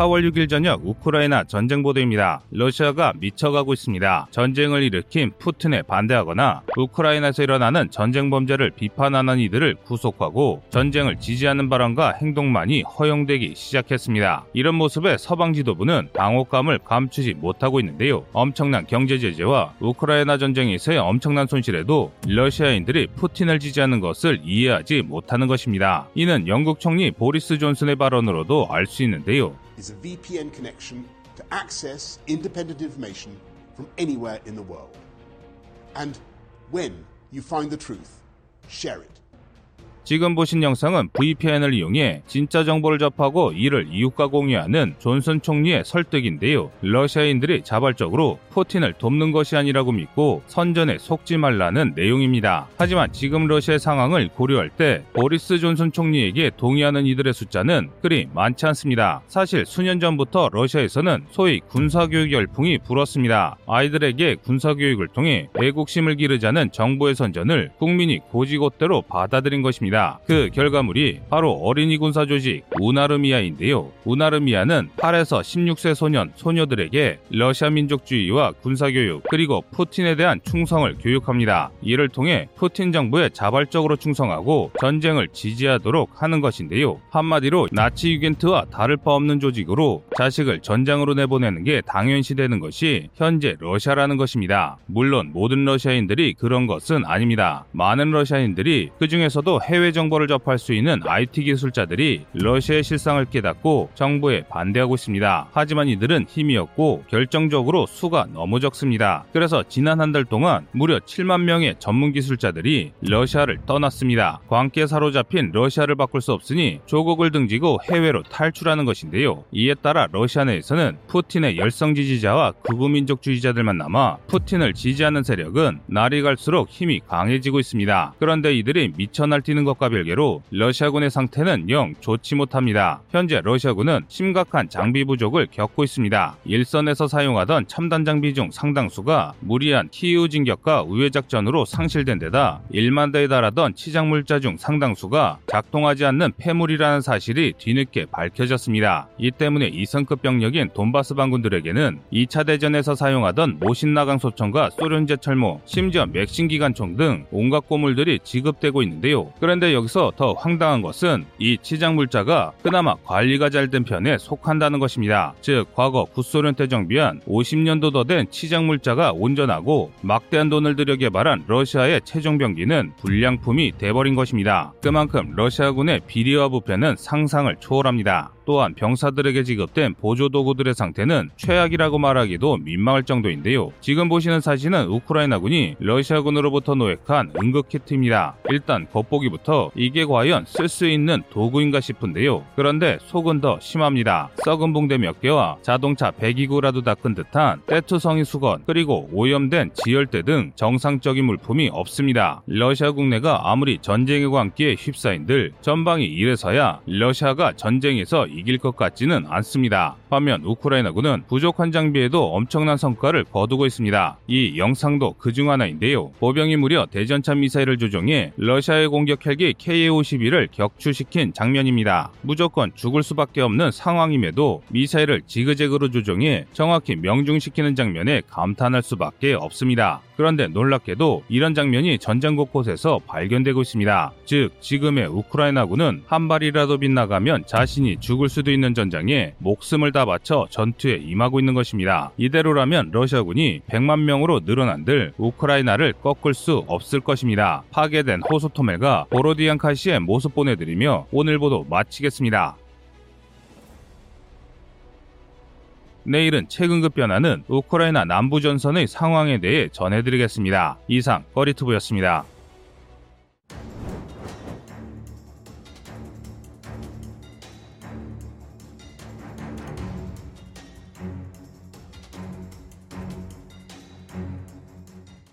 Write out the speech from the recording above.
4월 6일 저녁 우크라이나 전쟁 보도입니다. 러시아가 미쳐가고 있습니다. 전쟁을 일으킨 푸틴에 반대하거나 우크라이나에서 일어나는 전쟁 범죄를 비판하는 이들을 구속하고 전쟁을 지지하는 발언과 행동만이 허용되기 시작했습니다. 이런 모습에 서방 지도부는 당혹감을 감추지 못하고 있는데요. 엄청난 경제 제재와 우크라이나 전쟁에서의 엄청난 손실에도 러시아인들이 푸틴을 지지하는 것을 이해하지 못하는 것입니다. 이는 영국 총리 보리스 존슨의 발언으로도 알 수 있는데요. A VPN connection to access independent information from anywhere in the world. And when you find the truth, share it. 지금 보신 영상은 VPN을 이용해 진짜 정보를 접하고 이를 이웃과 공유하는 존슨 총리의 설득인데요. 러시아인들이 자발적으로 푸틴을 돕는 것이 아니라고 믿고 선전에 속지 말라는 내용입니다. 하지만 지금 러시아의 상황을 고려할 때 보리스 존슨 총리에게 동의하는 이들의 숫자는 그리 많지 않습니다. 사실 수년 전부터 러시아에서는 소위 군사교육 열풍이 불었습니다. 아이들에게 군사교육을 통해 애국심을 기르자는 정부의 선전을 국민이 고지곳대로 받아들인 것입니다. 그 결과물이 바로 어린이 군사 조직 우나르미아인데요. 우나르미아는 8에서 16세 소년, 소녀들에게 러시아 민족주의와 군사교육 그리고 푸틴에 대한 충성을 교육합니다. 이를 통해 푸틴 정부에 자발적으로 충성하고 전쟁을 지지하도록 하는 것인데요. 한마디로 나치 유겐트와 다를 바 없는 조직으로 자식을 전장으로 내보내는 게 당연시 되는 것이 현재 러시아라는 것입니다. 물론 모든 러시아인들이 그런 것은 아닙니다. 많은 러시아인들이 그 중에서도 해외 정보를 접할 수 있는 IT 기술자들이 러시아의 실상을 깨닫고 정부에 반대하고 있습니다. 하지만 이들은 힘이 없고 결정적으로 수가 너무 적습니다. 그래서 지난 한 달 동안 무려 7만 명의 전문 기술자들이 러시아를 떠났습니다. 광기에 사로잡힌 러시아를 바꿀 수 없으니 조국을 등지고 해외로 탈출하는 것인데요. 이에 따라 러시아 내에서는 푸틴의 열성 지지자와 극우 민족주의자들만 남아 푸틴을 지지하는 세력은 날이 갈수록 힘이 강해지고 있습니다. 그런데 이들이 미쳐 날뛰는 것과 별개로 러시아군의 상태는 영 좋지 못합니다. 현재 러시아군은 심각한 장비 부족을 겪고 있습니다. 일선에서 사용하던 첨단 장비 중 상당수가 무리한 키이우 진격과 우회 작전으로 상실된 데다 1만 대에 달하던 치장 물자 중 상당수가 작동하지 않는 폐물이라는 사실이 뒤늦게 밝혀졌습니다. 이 때문에 이성급 병력인 돈바스 반군들에게는 2차 대전에서 사용하던 모신나강 소총과 소련제 철모, 심지어 맥신 기관총 등 온갖 고물들이 지급되고 있는데요. 그런데 여기서 더 황당한 것은 이 치장 물자가 그나마 관리가 잘 된 편에 속한다는 것입니다. 즉 과거 구소련 때 정비한 50년도 더 된 치장 물자가 온전하고 막대한 돈을 들여 개발한 러시아의 최종 병기는 불량품이 돼버린 것입니다. 그만큼 러시아군의 비리와 부패는 상상을 초월합니다. 또한 병사들에게 지급된 보조 도구들의 상태는 최악이라고 말하기도 민망할 정도인데요. 지금 보시는 사진은 우크라이나군이 러시아군으로부터 노획한 응급 키트입니다. 일단 겉보기부터 이게 과연 쓸 수 있는 도구인가 싶은데요. 그런데 속은 더 심합니다. 썩은 붕대 몇 개와 자동차 배기구라도 닦은 듯한 때투성이 수건 그리고 오염된 지열대 등 정상적인 물품이 없습니다. 러시아 국내가 아무리 전쟁의 광기에 휩싸인들 전방이 이래서야 러시아가 전쟁에서 이길 것 같지는 않습니다. 반면 우크라이나군은 부족한 장비에도 엄청난 성과를 거두고 있습니다. 이 영상도 그중 하나인데요. 보병이 무려 대전차 미사일을 조종해 러시아의 공격 헬기 KA-51을 격추시킨 장면입니다. 무조건 죽을 수밖에 없는 상황임에도 미사일을 지그재그로 조종해 정확히 명중시키는 장면에 감탄할 수밖에 없습니다. 그런데 놀랍게도 이런 장면이 전장 곳곳에서 발견되고 있습니다. 즉 지금의 우크라이나군은 한 발이라도 빗나가면 자신이 죽을 수도 있는 전장에 목숨을 다 바쳐 전투에 임하고 있는 것입니다. 이대로라면 러시아군이 100만 명으로 늘어난들 우크라이나를 꺾을 수 없을 것입니다. 파괴된 호수토멜과 보로디안카 시의 모습 보내드리며 오늘 보도 마치겠습니다. 내일은 최근급 변화는 우크라이나 남부 전선의 상황에 대해 전해드리겠습니다. 이상 꺼리투브였습니다.